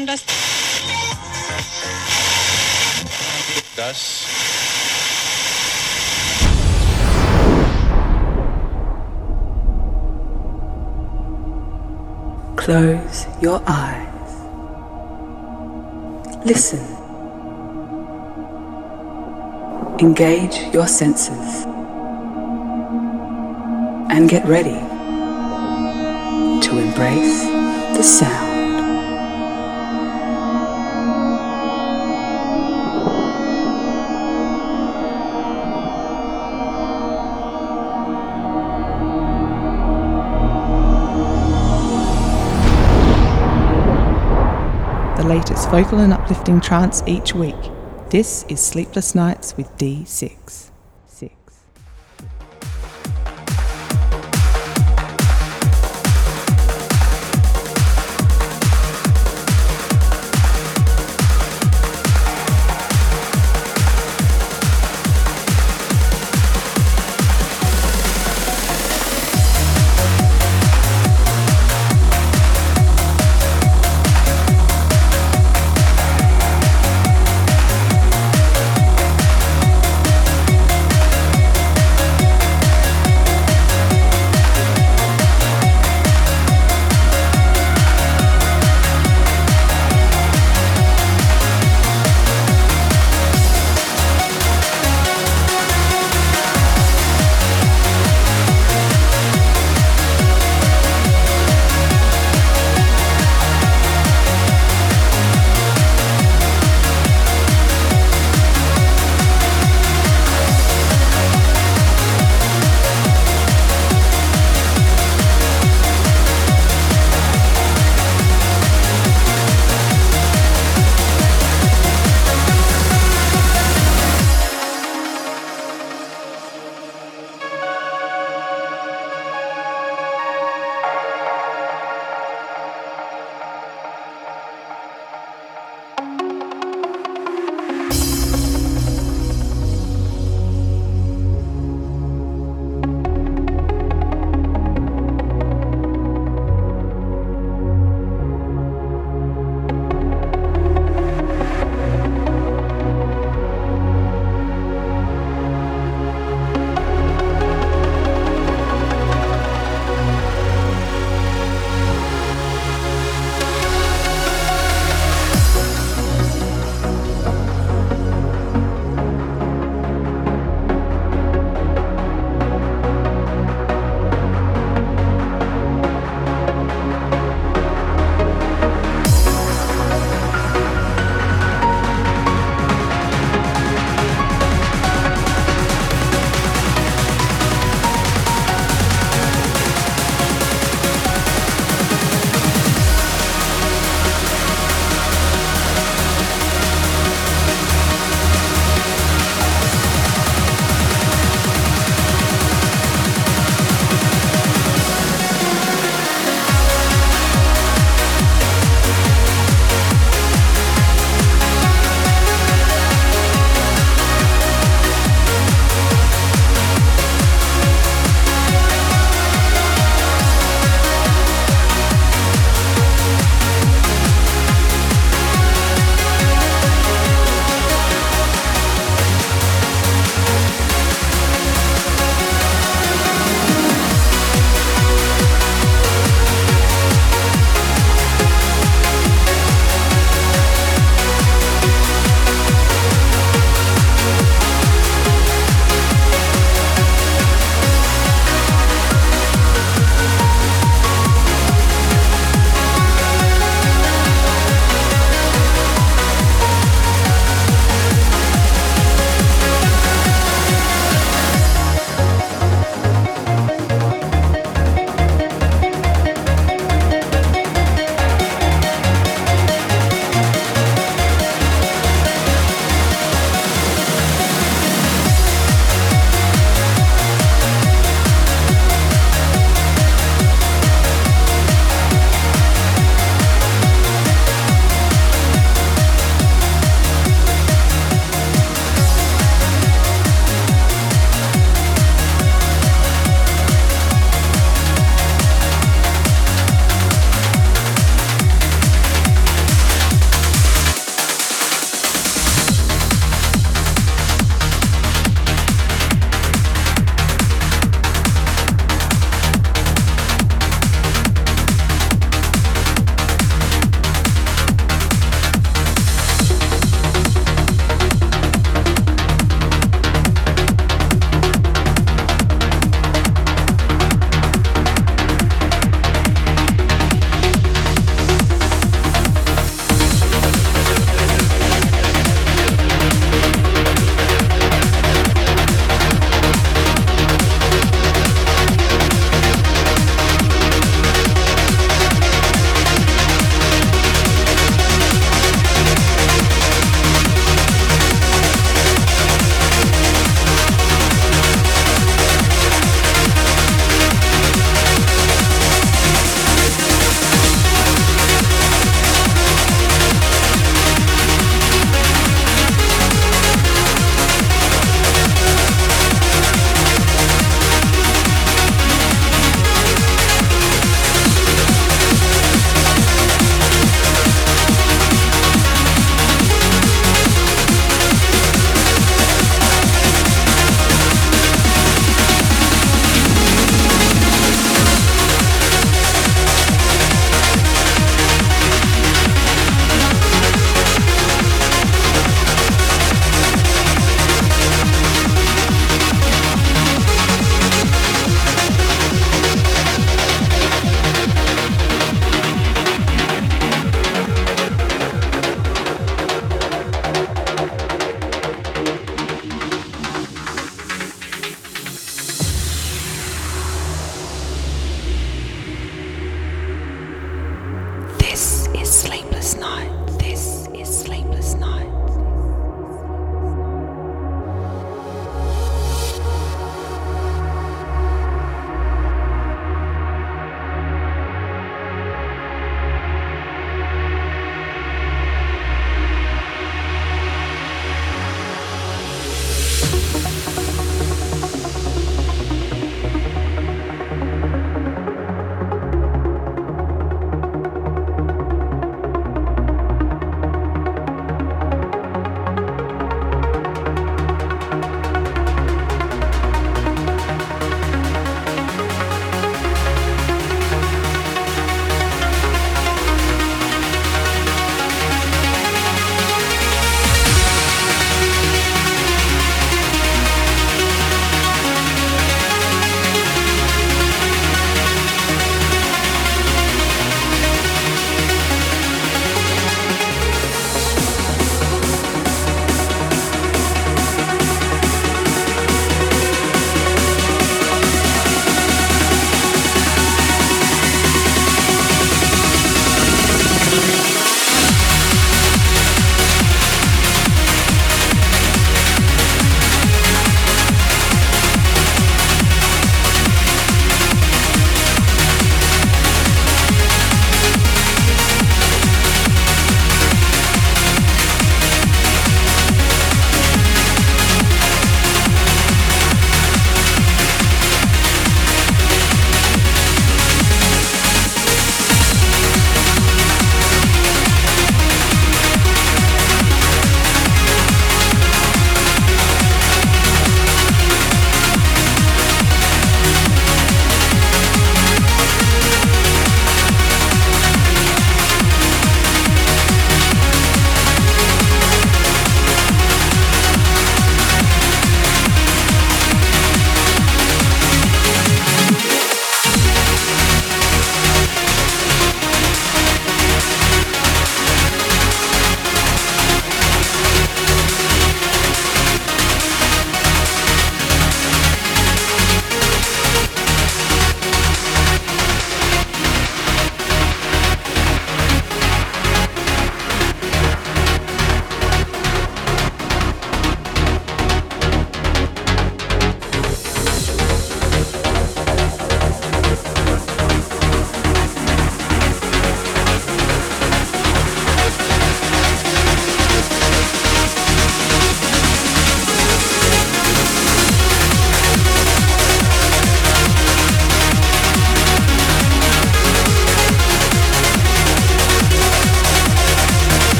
haben, dass Das Close your eyes. Listen. Engage your senses. And get ready to embrace the sound. Vocal and uplifting trance each week. This is Sleepless Nights with D6.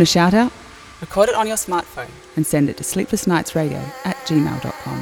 Want a shout out? Record it on your smartphone. And send it to sleeplessnightsradio at gmail.com.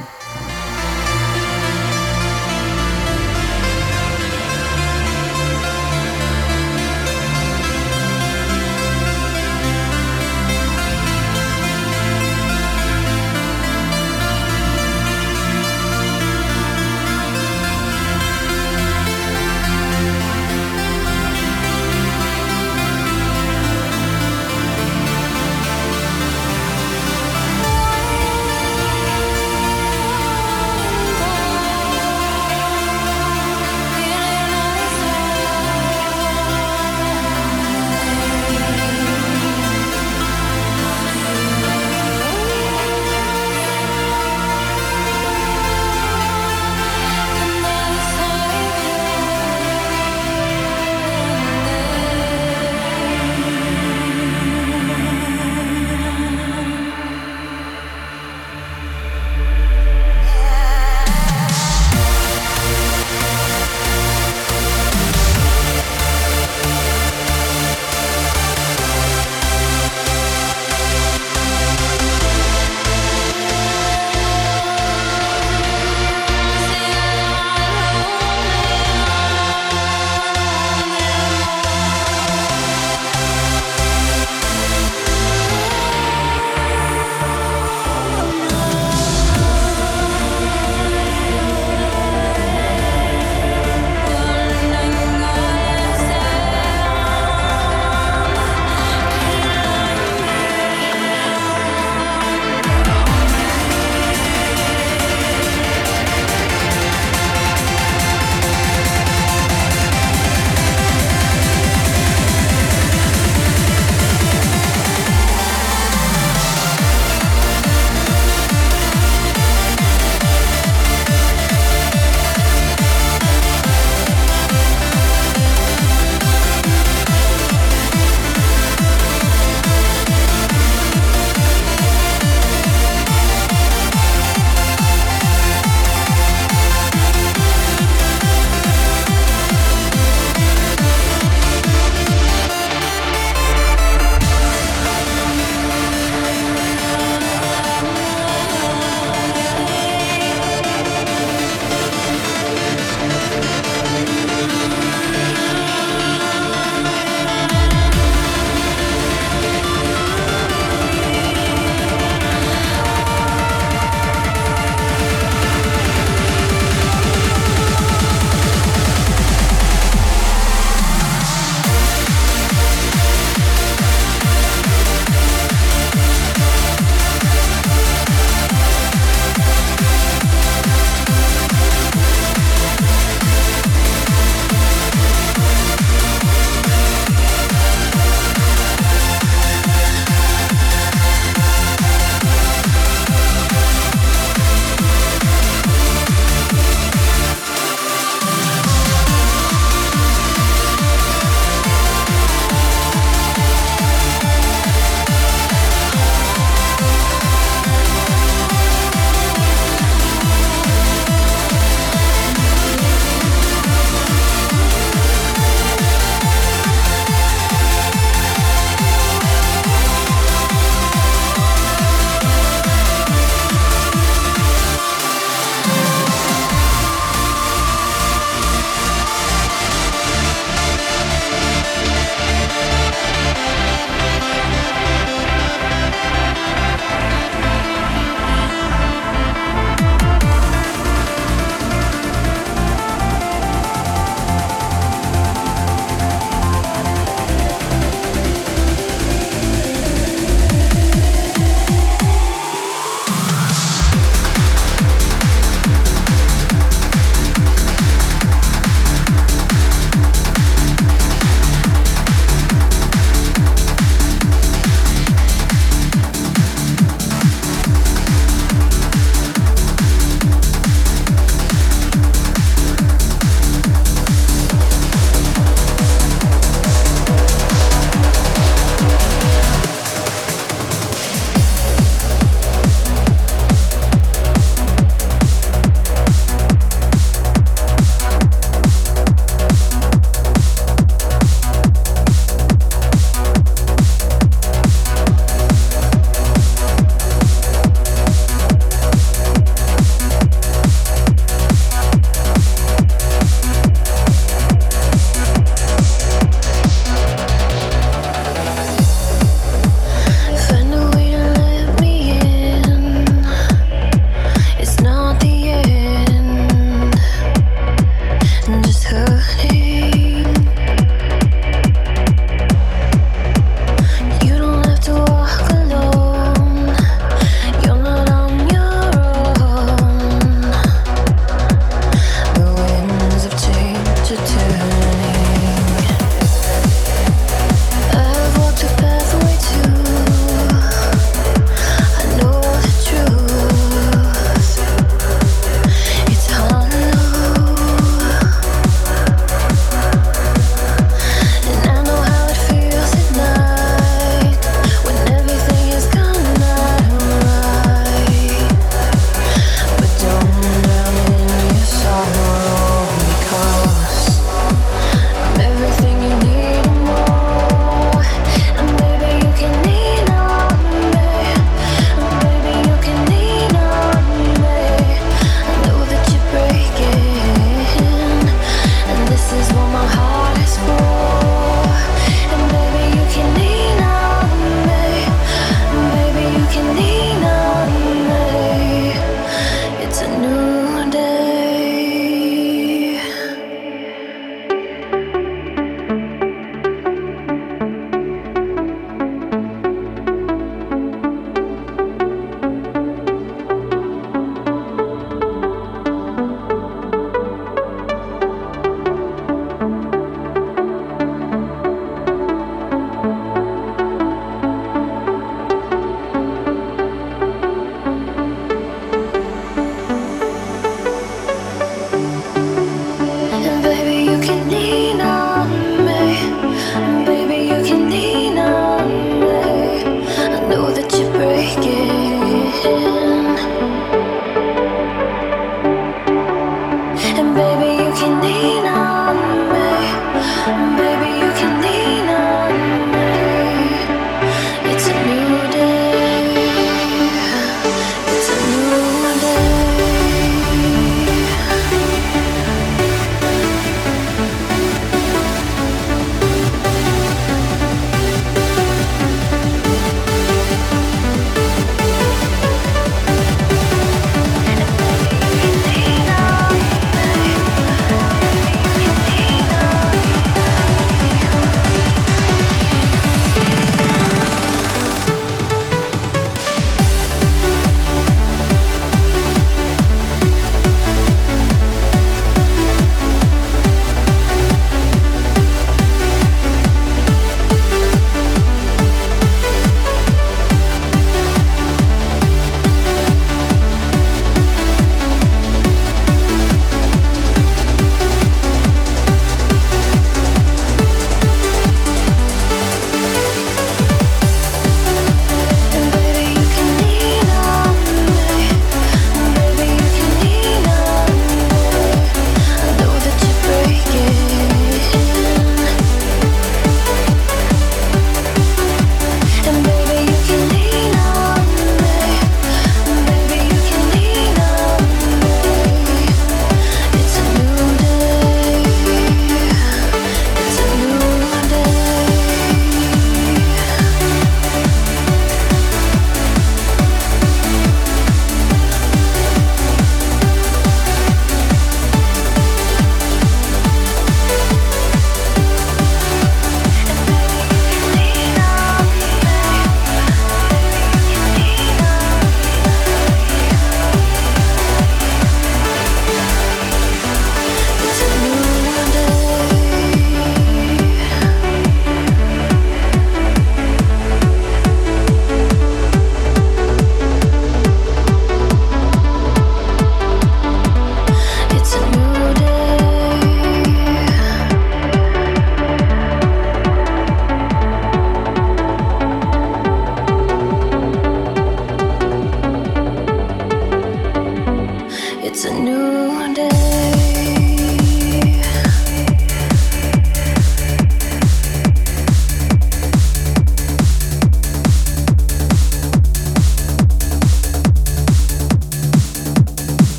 And baby, you can lean on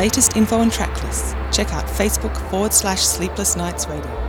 latest info and track lists, check out Facebook forward slash Sleepless Nights Radio.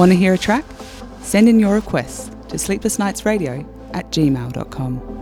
Want to hear a track? Send in your requests to sleeplessnightsradio at gmail.com.